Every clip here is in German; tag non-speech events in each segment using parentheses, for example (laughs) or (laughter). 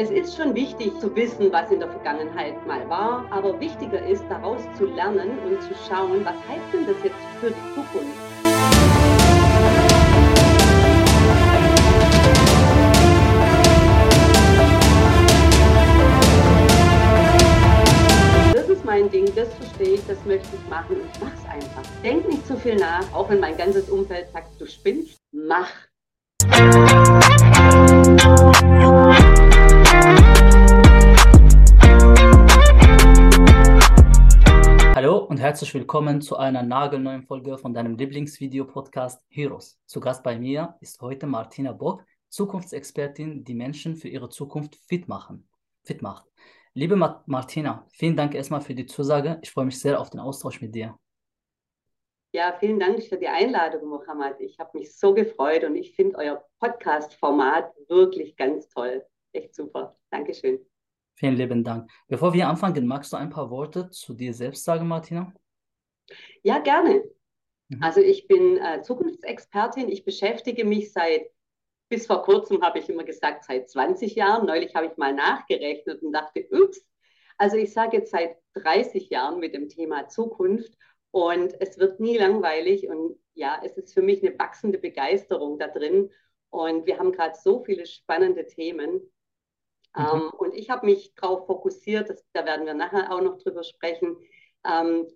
Es ist schon wichtig zu wissen, was in der Vergangenheit mal war, aber wichtiger ist, daraus zu lernen und zu schauen, was heißt denn das jetzt für die Zukunft? Das ist mein Ding, das verstehe ich, das möchte ich machen und ich mach's einfach. Denk nicht zu viel nach, auch wenn mein ganzes Umfeld sagt, du spinnst, mach. Herzlich willkommen zu einer nagelneuen Folge von deinem Lieblingsvideo-Podcast Heroes. Zu Gast bei mir ist heute Martina Bock, Zukunftsexpertin, die Menschen für ihre Zukunft fit machen, fit macht. Liebe Ma Martina, vielen Dank erstmal für die Zusage. Ich freue mich sehr auf den Austausch mit dir. Ja, vielen Dank für die Einladung, Mohammed. Ich habe mich so gefreut und ich finde euer Podcast-Format wirklich ganz toll. Echt super. Dankeschön. Vielen lieben Dank. Bevor wir anfangen, magst du ein paar Worte zu dir selbst sagen, Martina? Ja, gerne. Mhm. Also ich bin äh, Zukunftsexpertin. Ich beschäftige mich seit, bis vor kurzem habe ich immer gesagt, seit 20 Jahren. Neulich habe ich mal nachgerechnet und dachte, ups. Also ich sage jetzt seit 30 Jahren mit dem Thema Zukunft und es wird nie langweilig und ja, es ist für mich eine wachsende Begeisterung da drin. Und wir haben gerade so viele spannende Themen. Mhm. Ähm, und ich habe mich darauf fokussiert, das, da werden wir nachher auch noch drüber sprechen. Ähm,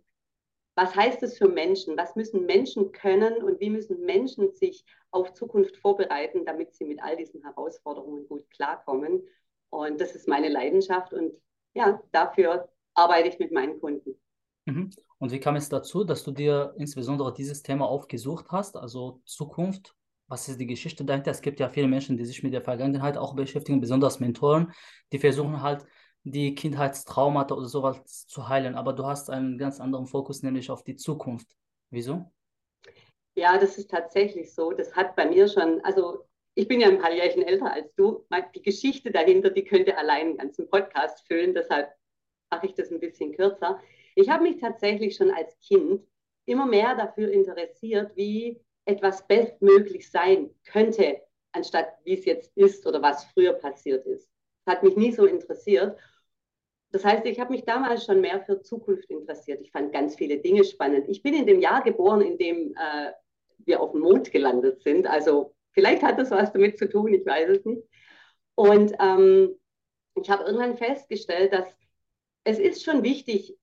was heißt es für Menschen? Was müssen Menschen können und wie müssen Menschen sich auf Zukunft vorbereiten, damit sie mit all diesen Herausforderungen gut klarkommen? Und das ist meine Leidenschaft und ja, dafür arbeite ich mit meinen Kunden. Mhm. Und wie kam es dazu, dass du dir insbesondere dieses Thema aufgesucht hast, also Zukunft was ist die Geschichte dahinter? Es gibt ja viele Menschen, die sich mit der Vergangenheit auch beschäftigen, besonders Mentoren, die versuchen halt die Kindheitstraumata oder sowas zu heilen. Aber du hast einen ganz anderen Fokus, nämlich auf die Zukunft. Wieso? Ja, das ist tatsächlich so. Das hat bei mir schon, also ich bin ja ein paar Jährchen älter als du. Die Geschichte dahinter, die könnte allein einen ganzen Podcast füllen. Deshalb mache ich das ein bisschen kürzer. Ich habe mich tatsächlich schon als Kind immer mehr dafür interessiert, wie etwas bestmöglich sein könnte, anstatt wie es jetzt ist oder was früher passiert ist. Das hat mich nie so interessiert. Das heißt, ich habe mich damals schon mehr für Zukunft interessiert. Ich fand ganz viele Dinge spannend. Ich bin in dem Jahr geboren, in dem äh, wir auf dem Mond gelandet sind. Also vielleicht hat das was damit zu tun, ich weiß es nicht. Und ähm, ich habe irgendwann festgestellt, dass es ist schon wichtig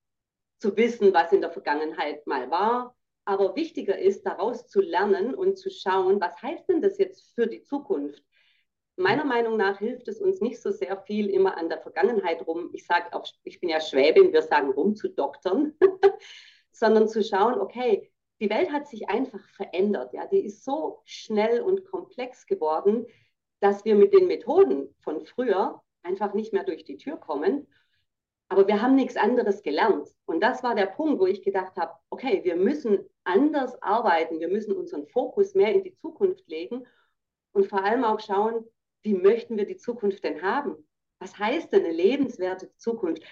zu wissen, was in der Vergangenheit mal war, aber wichtiger ist, daraus zu lernen und zu schauen, was heißt denn das jetzt für die Zukunft? Meiner Meinung nach hilft es uns nicht so sehr viel immer an der Vergangenheit rum. Ich sage auch, ich bin ja Schwäbin, wir sagen rumzudoktern, (laughs) sondern zu schauen, okay, die Welt hat sich einfach verändert. Ja, die ist so schnell und komplex geworden, dass wir mit den Methoden von früher einfach nicht mehr durch die Tür kommen. Aber wir haben nichts anderes gelernt. Und das war der Punkt, wo ich gedacht habe, okay, wir müssen anders arbeiten, wir müssen unseren Fokus mehr in die Zukunft legen und vor allem auch schauen, wie möchten wir die Zukunft denn haben? Was heißt denn eine lebenswerte Zukunft?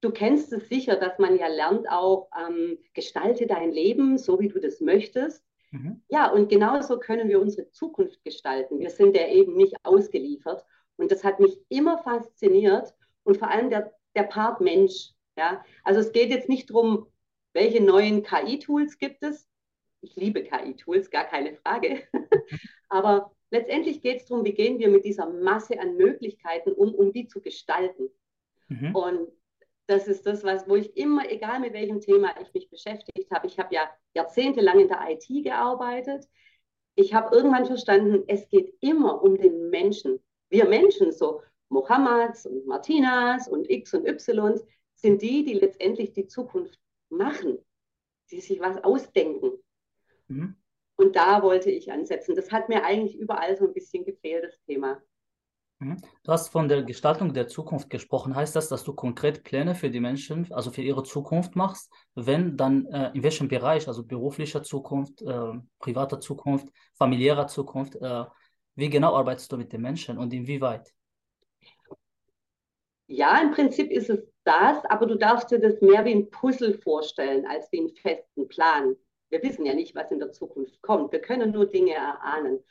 Du kennst es sicher, dass man ja lernt auch, ähm, gestalte dein Leben so, wie du das möchtest. Mhm. Ja, und genauso können wir unsere Zukunft gestalten. Wir sind der eben nicht ausgeliefert. Und das hat mich immer fasziniert und vor allem der der Part Mensch. Ja? Also es geht jetzt nicht darum, welche neuen KI-Tools gibt es. Ich liebe KI-Tools, gar keine Frage. (laughs) Aber letztendlich geht es darum, wie gehen wir mit dieser Masse an Möglichkeiten um, um die zu gestalten. Mhm. Und das ist das, was, wo ich immer, egal mit welchem Thema ich mich beschäftigt habe, ich habe ja jahrzehntelang in der IT gearbeitet. Ich habe irgendwann verstanden, es geht immer um den Menschen. Wir Menschen so. Mohammeds und Martinas und X und Y sind die, die letztendlich die Zukunft machen, die sich was ausdenken. Mhm. Und da wollte ich ansetzen. Das hat mir eigentlich überall so ein bisschen gefehlt, das Thema. Mhm. Du hast von der Gestaltung der Zukunft gesprochen. Heißt das, dass du konkret Pläne für die Menschen, also für ihre Zukunft machst? Wenn, dann äh, in welchem Bereich? Also beruflicher Zukunft, äh, privater Zukunft, familiärer Zukunft? Äh, wie genau arbeitest du mit den Menschen und inwieweit? Ja, im Prinzip ist es das, aber du darfst dir das mehr wie ein Puzzle vorstellen als wie einen festen Plan. Wir wissen ja nicht, was in der Zukunft kommt. Wir können nur Dinge erahnen.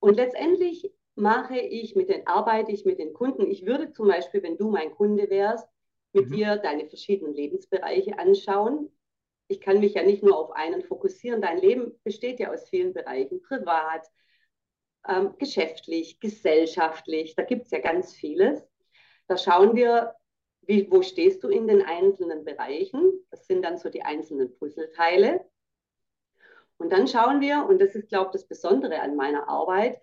Und letztendlich mache ich mit den, arbeite ich mit den Kunden. Ich würde zum Beispiel, wenn du mein Kunde wärst, mit mhm. dir deine verschiedenen Lebensbereiche anschauen. Ich kann mich ja nicht nur auf einen fokussieren. Dein Leben besteht ja aus vielen Bereichen, privat, ähm, geschäftlich, gesellschaftlich. Da gibt es ja ganz vieles. Da schauen wir, wie, wo stehst du in den einzelnen Bereichen. Das sind dann so die einzelnen Puzzleteile. Und dann schauen wir, und das ist, glaube ich, das Besondere an meiner Arbeit,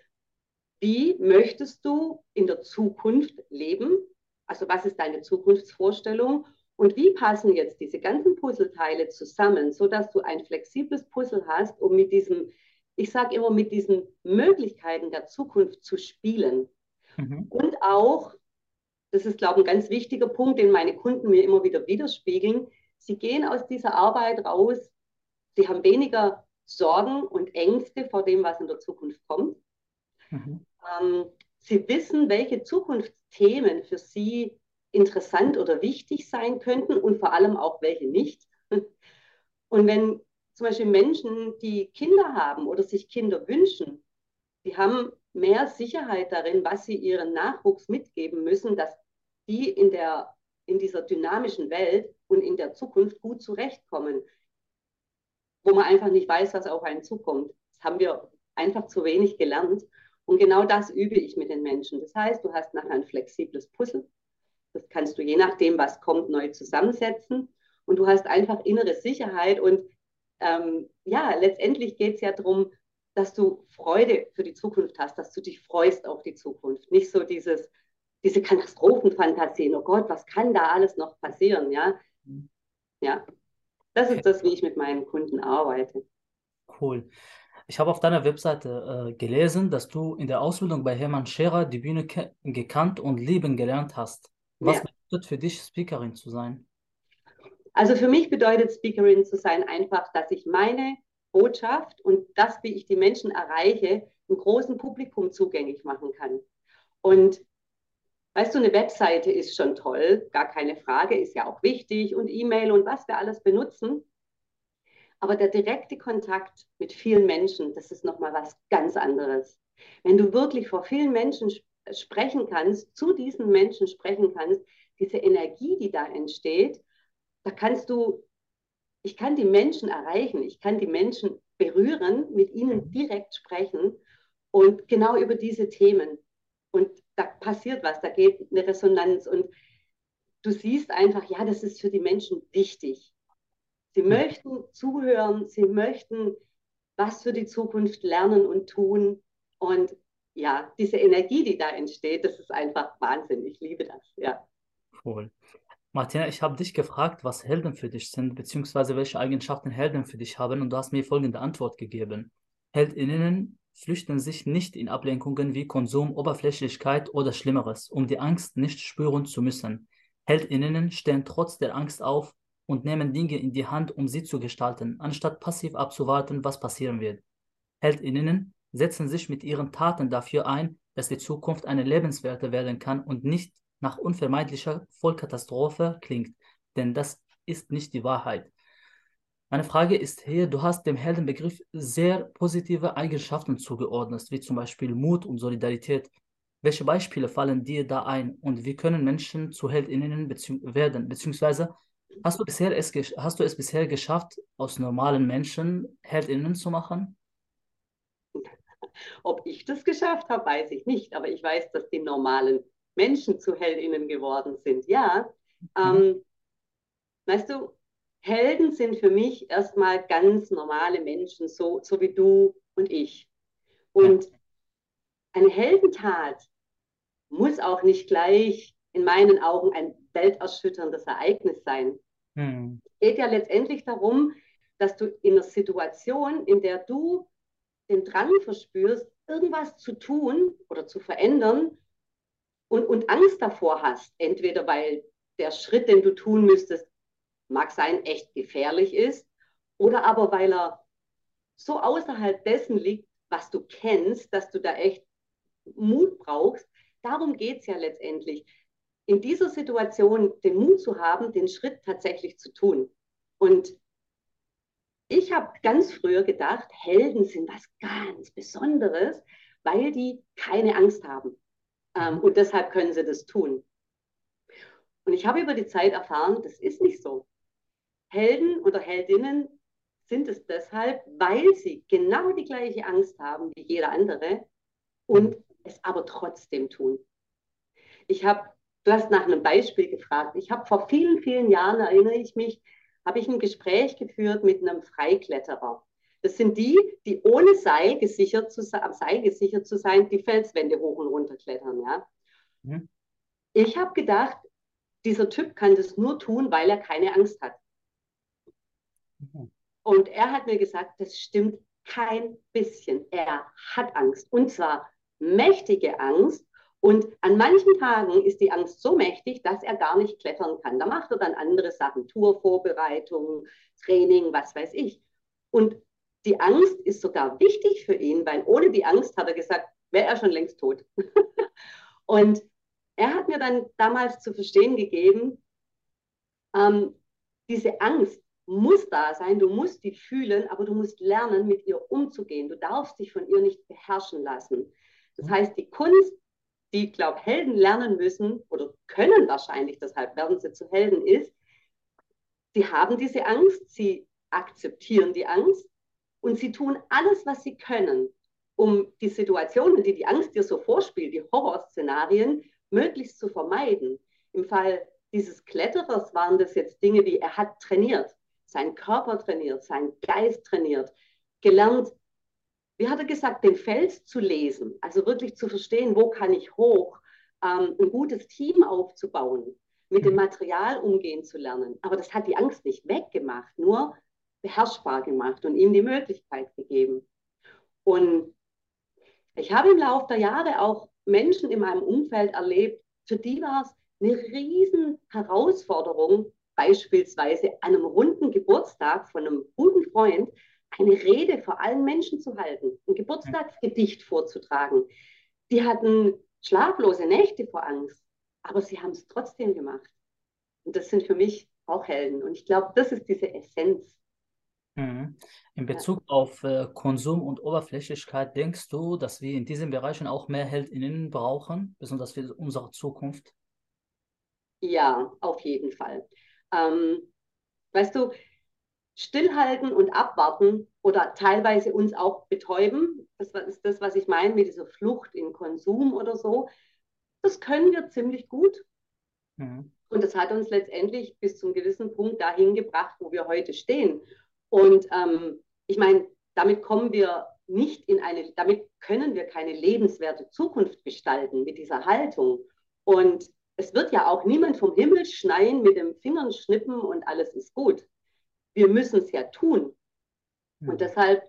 wie möchtest du in der Zukunft leben? Also was ist deine Zukunftsvorstellung? Und wie passen jetzt diese ganzen Puzzleteile zusammen, sodass du ein flexibles Puzzle hast, um mit diesem, ich sage immer, mit diesen Möglichkeiten der Zukunft zu spielen. Mhm. Und auch, das ist, glaube ich, ein ganz wichtiger Punkt, den meine Kunden mir immer wieder widerspiegeln, sie gehen aus dieser Arbeit raus, sie haben weniger Sorgen und Ängste vor dem, was in der Zukunft kommt. Mhm. Ähm, sie wissen, welche Zukunftsthemen für sie interessant oder wichtig sein könnten und vor allem auch welche nicht. (laughs) Und wenn zum Beispiel Menschen, die Kinder haben oder sich Kinder wünschen, die haben mehr Sicherheit darin, was sie ihren Nachwuchs mitgeben müssen, dass die in, der, in dieser dynamischen Welt und in der Zukunft gut zurechtkommen, wo man einfach nicht weiß, was auf einen zukommt. Das haben wir einfach zu wenig gelernt. Und genau das übe ich mit den Menschen. Das heißt, du hast nachher ein flexibles Puzzle. Das kannst du je nachdem, was kommt, neu zusammensetzen. Und du hast einfach innere Sicherheit. Und ähm, ja, letztendlich geht es ja darum, dass du Freude für die Zukunft hast, dass du dich freust auf die Zukunft. Nicht so dieses, diese Katastrophenfantasien, oh Gott, was kann da alles noch passieren? Ja, ja. Das ist das, wie ich mit meinen Kunden arbeite. Cool. Ich habe auf deiner Webseite äh, gelesen, dass du in der Ausbildung bei Hermann Scherer die Bühne gekannt und lieben gelernt hast. Was ja. bedeutet für dich, Speakerin zu sein? Also für mich bedeutet Speakerin zu sein einfach, dass ich meine Botschaft und das, wie ich die Menschen erreiche, einem großen Publikum zugänglich machen kann. Und weißt du, eine Webseite ist schon toll, gar keine Frage, ist ja auch wichtig und E-Mail und was wir alles benutzen. Aber der direkte Kontakt mit vielen Menschen, das ist nochmal was ganz anderes. Wenn du wirklich vor vielen Menschen sp sprechen kannst, zu diesen Menschen sprechen kannst, diese Energie, die da entsteht, da kannst du, ich kann die Menschen erreichen, ich kann die Menschen berühren, mit ihnen direkt sprechen und genau über diese Themen. Und da passiert was, da geht eine Resonanz und du siehst einfach, ja, das ist für die Menschen wichtig. Sie möchten zuhören, sie möchten was für die Zukunft lernen und tun. Und ja, diese Energie, die da entsteht, das ist einfach Wahnsinn. Ich liebe das, ja. Cool. Martina, ich habe dich gefragt, was Helden für dich sind, beziehungsweise welche Eigenschaften Helden für dich haben, und du hast mir folgende Antwort gegeben. Heldinnen flüchten sich nicht in Ablenkungen wie Konsum, Oberflächlichkeit oder Schlimmeres, um die Angst nicht spüren zu müssen. Heldinnen stehen trotz der Angst auf und nehmen Dinge in die Hand, um sie zu gestalten, anstatt passiv abzuwarten, was passieren wird. Heldinnen setzen sich mit ihren Taten dafür ein, dass die Zukunft eine lebenswerte werden kann und nicht nach unvermeidlicher Vollkatastrophe klingt, denn das ist nicht die Wahrheit. Meine Frage ist hier, du hast dem Heldenbegriff sehr positive Eigenschaften zugeordnet, wie zum Beispiel Mut und Solidarität. Welche Beispiele fallen dir da ein und wie können Menschen zu Heldinnen bezieh werden, beziehungsweise Hast du, bisher es, hast du es bisher geschafft, aus normalen Menschen Heldinnen zu machen? Ob ich das geschafft habe, weiß ich nicht, aber ich weiß, dass die normalen Menschen zu Heldinnen geworden sind. Ja, mhm. ähm, weißt du, Helden sind für mich erstmal ganz normale Menschen, so, so wie du und ich. Und eine Heldentat muss auch nicht gleich in meinen Augen ein welterschütterndes Ereignis sein. Hm. Es geht ja letztendlich darum, dass du in einer Situation, in der du den Drang verspürst, irgendwas zu tun oder zu verändern und, und Angst davor hast, entweder weil der Schritt, den du tun müsstest, mag sein, echt gefährlich ist, oder aber weil er so außerhalb dessen liegt, was du kennst, dass du da echt Mut brauchst. Darum geht es ja letztendlich in dieser Situation den Mut zu haben, den Schritt tatsächlich zu tun. Und ich habe ganz früher gedacht, Helden sind was ganz Besonderes, weil die keine Angst haben. Ähm, und deshalb können sie das tun. Und ich habe über die Zeit erfahren, das ist nicht so. Helden oder Heldinnen sind es deshalb, weil sie genau die gleiche Angst haben wie jeder andere und es aber trotzdem tun. Ich habe, du hast nach einem Beispiel gefragt. Ich habe vor vielen, vielen Jahren, erinnere ich mich, habe ich ein Gespräch geführt mit einem Freikletterer. Das sind die, die ohne Seil gesichert zu, am Seil gesichert zu sein, die Felswände hoch und runter klettern. Ja? Mhm. Ich habe gedacht, dieser Typ kann das nur tun, weil er keine Angst hat. Und er hat mir gesagt, das stimmt kein bisschen. Er hat Angst. Und zwar mächtige Angst. Und an manchen Tagen ist die Angst so mächtig, dass er gar nicht klettern kann. Da macht er dann andere Sachen, Tourvorbereitung, Training, was weiß ich. Und die Angst ist sogar wichtig für ihn, weil ohne die Angst, hat er gesagt, wäre er schon längst tot. (laughs) und er hat mir dann damals zu verstehen gegeben, ähm, diese Angst muss da sein, du musst die fühlen, aber du musst lernen, mit ihr umzugehen. Du darfst dich von ihr nicht beherrschen lassen. Das heißt, die Kunst, die, glaube Helden lernen müssen oder können wahrscheinlich, deshalb werden sie zu Helden, ist, sie haben diese Angst, sie akzeptieren die Angst und sie tun alles, was sie können, um die Situationen, die die Angst dir so vorspielt, die Horrorszenarien, möglichst zu vermeiden. Im Fall dieses Kletterers waren das jetzt Dinge wie, er hat trainiert, sein Körper trainiert, sein Geist trainiert, gelernt, wie hat er gesagt, den Fels zu lesen, also wirklich zu verstehen, wo kann ich hoch, ähm, ein gutes Team aufzubauen, mit dem mhm. Material umgehen zu lernen. Aber das hat die Angst nicht weggemacht, nur beherrschbar gemacht und ihm die Möglichkeit gegeben. Und ich habe im Laufe der Jahre auch Menschen in meinem Umfeld erlebt, für die war es eine riesen Herausforderung, beispielsweise an einem runden Geburtstag von einem guten Freund eine Rede vor allen Menschen zu halten, ein Geburtstagsgedicht vorzutragen. Die hatten schlaflose Nächte vor Angst, aber sie haben es trotzdem gemacht. Und das sind für mich auch Helden. Und ich glaube, das ist diese Essenz. Mhm. In Bezug ja. auf äh, Konsum und Oberflächlichkeit, denkst du, dass wir in diesen Bereichen auch mehr HeldInnen brauchen, besonders für unsere Zukunft? Ja, auf jeden Fall. Ähm, weißt du, stillhalten und abwarten oder teilweise uns auch betäuben, das ist das, was ich meine mit dieser Flucht in Konsum oder so, das können wir ziemlich gut. Mhm. Und das hat uns letztendlich bis zum gewissen Punkt dahin gebracht, wo wir heute stehen. Und ähm, ich meine, damit kommen wir nicht in eine, damit können wir keine lebenswerte Zukunft gestalten mit dieser Haltung. Und es wird ja auch niemand vom Himmel schneien, mit dem Fingern schnippen und alles ist gut wir müssen es ja tun. Mhm. Und deshalb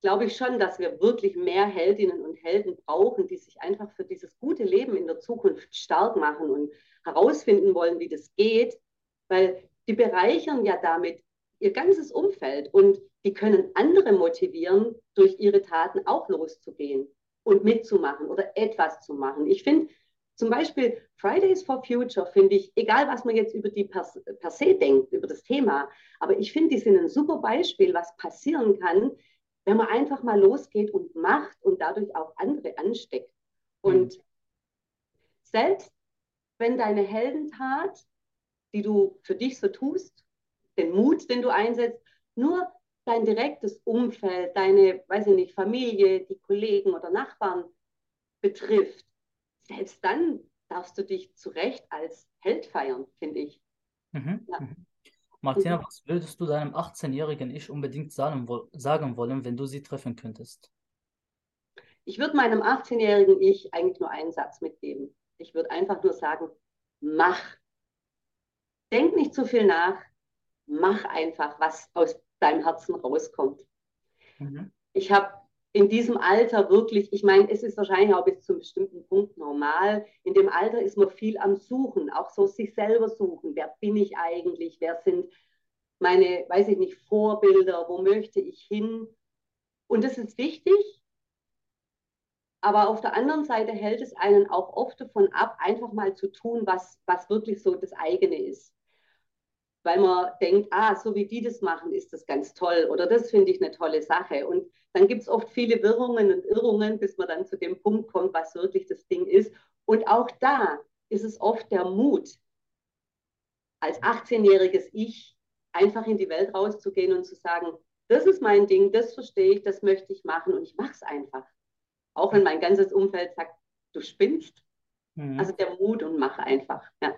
glaube ich schon, dass wir wirklich mehr Heldinnen und Helden brauchen, die sich einfach für dieses gute Leben in der Zukunft stark machen und herausfinden wollen, wie das geht, weil die bereichern ja damit ihr ganzes Umfeld und die können andere motivieren, durch ihre Taten auch loszugehen und mitzumachen oder etwas zu machen. Ich finde, zum Beispiel Fridays for Future finde ich, egal was man jetzt über die per, per se denkt, über das Thema, aber ich finde, die sind ein super Beispiel, was passieren kann, wenn man einfach mal losgeht und macht und dadurch auch andere ansteckt. Und mhm. selbst wenn deine Heldentat, die du für dich so tust, den Mut, den du einsetzt, nur dein direktes Umfeld, deine, weiß ich nicht, Familie, die Kollegen oder Nachbarn betrifft, selbst dann darfst du dich zu Recht als Held feiern, finde ich. Mhm. Ja. Mhm. Martina, was würdest du deinem 18-jährigen Ich unbedingt sagen, sagen wollen, wenn du sie treffen könntest? Ich würde meinem 18-jährigen Ich eigentlich nur einen Satz mitgeben. Ich würde einfach nur sagen, mach. Denk nicht zu viel nach. Mach einfach, was aus deinem Herzen rauskommt. Mhm. Ich habe in diesem Alter wirklich, ich meine, es ist wahrscheinlich auch bis zu einem bestimmten Punkt normal. In dem Alter ist man viel am Suchen, auch so sich selber suchen. Wer bin ich eigentlich? Wer sind meine, weiß ich nicht, Vorbilder? Wo möchte ich hin? Und das ist wichtig. Aber auf der anderen Seite hält es einen auch oft davon ab, einfach mal zu tun, was, was wirklich so das eigene ist. Weil man denkt, ah, so wie die das machen, ist das ganz toll oder das finde ich eine tolle Sache. Und dann gibt es oft viele Wirrungen und Irrungen, bis man dann zu dem Punkt kommt, was wirklich das Ding ist. Und auch da ist es oft der Mut, als 18-jähriges Ich einfach in die Welt rauszugehen und zu sagen, das ist mein Ding, das verstehe ich, das möchte ich machen und ich mache es einfach. Auch wenn mein ganzes Umfeld sagt, du spinnst. Mhm. Also der Mut und mach einfach. Ja.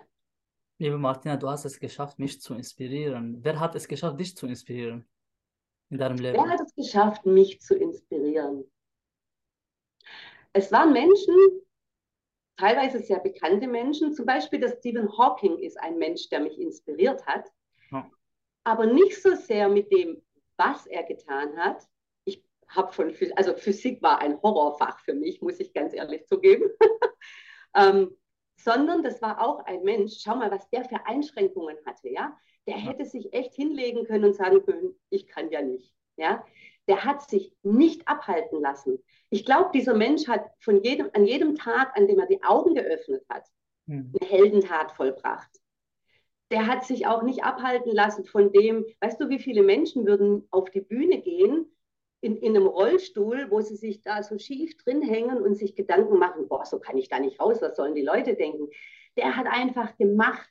Liebe Martina, du hast es geschafft, mich zu inspirieren. Wer hat es geschafft, dich zu inspirieren in deinem Leben? Wer hat es geschafft, mich zu inspirieren? Es waren Menschen, teilweise sehr bekannte Menschen, zum Beispiel der Stephen Hawking ist ein Mensch, der mich inspiriert hat, ja. aber nicht so sehr mit dem, was er getan hat. Ich habe von, also Physik war ein Horrorfach für mich, muss ich ganz ehrlich zugeben. (laughs) ähm, sondern das war auch ein Mensch, schau mal, was der für Einschränkungen hatte, ja. Der hätte sich echt hinlegen können und sagen können, ich kann ja nicht, ja. Der hat sich nicht abhalten lassen. Ich glaube, dieser Mensch hat von jedem, an jedem Tag, an dem er die Augen geöffnet hat, mhm. eine Heldentat vollbracht. Der hat sich auch nicht abhalten lassen von dem, weißt du, wie viele Menschen würden auf die Bühne gehen in, in einem Rollstuhl, wo sie sich da so schief drin hängen und sich Gedanken machen, boah, so kann ich da nicht raus, was sollen die Leute denken. Der hat einfach gemacht,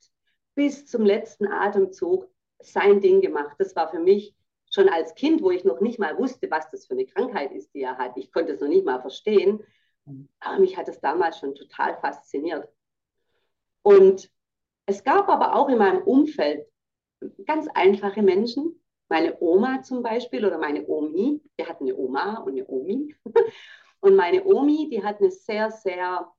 bis zum letzten Atemzug sein Ding gemacht. Das war für mich schon als Kind, wo ich noch nicht mal wusste, was das für eine Krankheit ist, die er hat. Ich konnte es noch nicht mal verstehen. Aber mich hat es damals schon total fasziniert. Und es gab aber auch in meinem Umfeld ganz einfache Menschen. Meine Oma zum Beispiel oder meine Omi, die hat eine Oma und eine Omi. (laughs) Und meine Omi, die hat eine sehr, sehr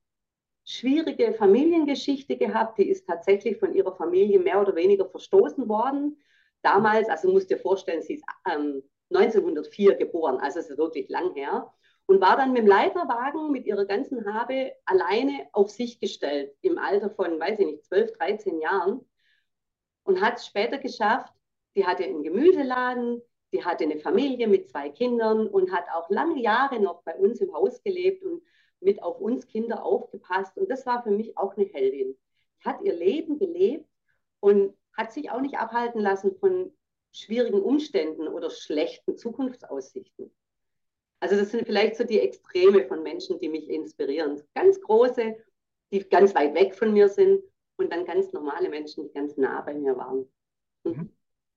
schwierige Familiengeschichte gehabt. Die ist tatsächlich von ihrer Familie mehr oder weniger verstoßen worden damals, also musst dir vorstellen, sie ist ähm, 1904 geboren, also es ist wirklich lang her, und war dann mit dem Leiterwagen mit ihrer ganzen Habe alleine auf sich gestellt, im Alter von, weiß ich nicht, 12, 13 Jahren und hat es später geschafft, sie hatte einen Gemüseladen, sie hatte eine Familie mit zwei Kindern und hat auch lange Jahre noch bei uns im Haus gelebt und mit auf uns Kinder aufgepasst. Und das war für mich auch eine Heldin. Sie hat ihr Leben gelebt und hat sich auch nicht abhalten lassen von schwierigen Umständen oder schlechten Zukunftsaussichten. Also das sind vielleicht so die Extreme von Menschen, die mich inspirieren. Ganz große, die ganz weit weg von mir sind und dann ganz normale Menschen, die ganz nah bei mir waren. Mhm.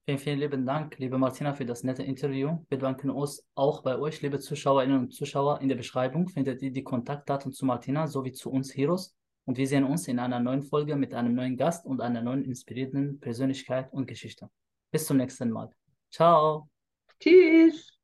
Vielen, vielen lieben Dank, liebe Martina, für das nette Interview. Wir bedanken uns auch bei euch, liebe Zuschauerinnen und Zuschauer. In der Beschreibung findet ihr die Kontaktdaten zu Martina sowie zu uns Heroes. Und wir sehen uns in einer neuen Folge mit einem neuen Gast und einer neuen inspirierenden Persönlichkeit und Geschichte. Bis zum nächsten Mal. Ciao. Tschüss.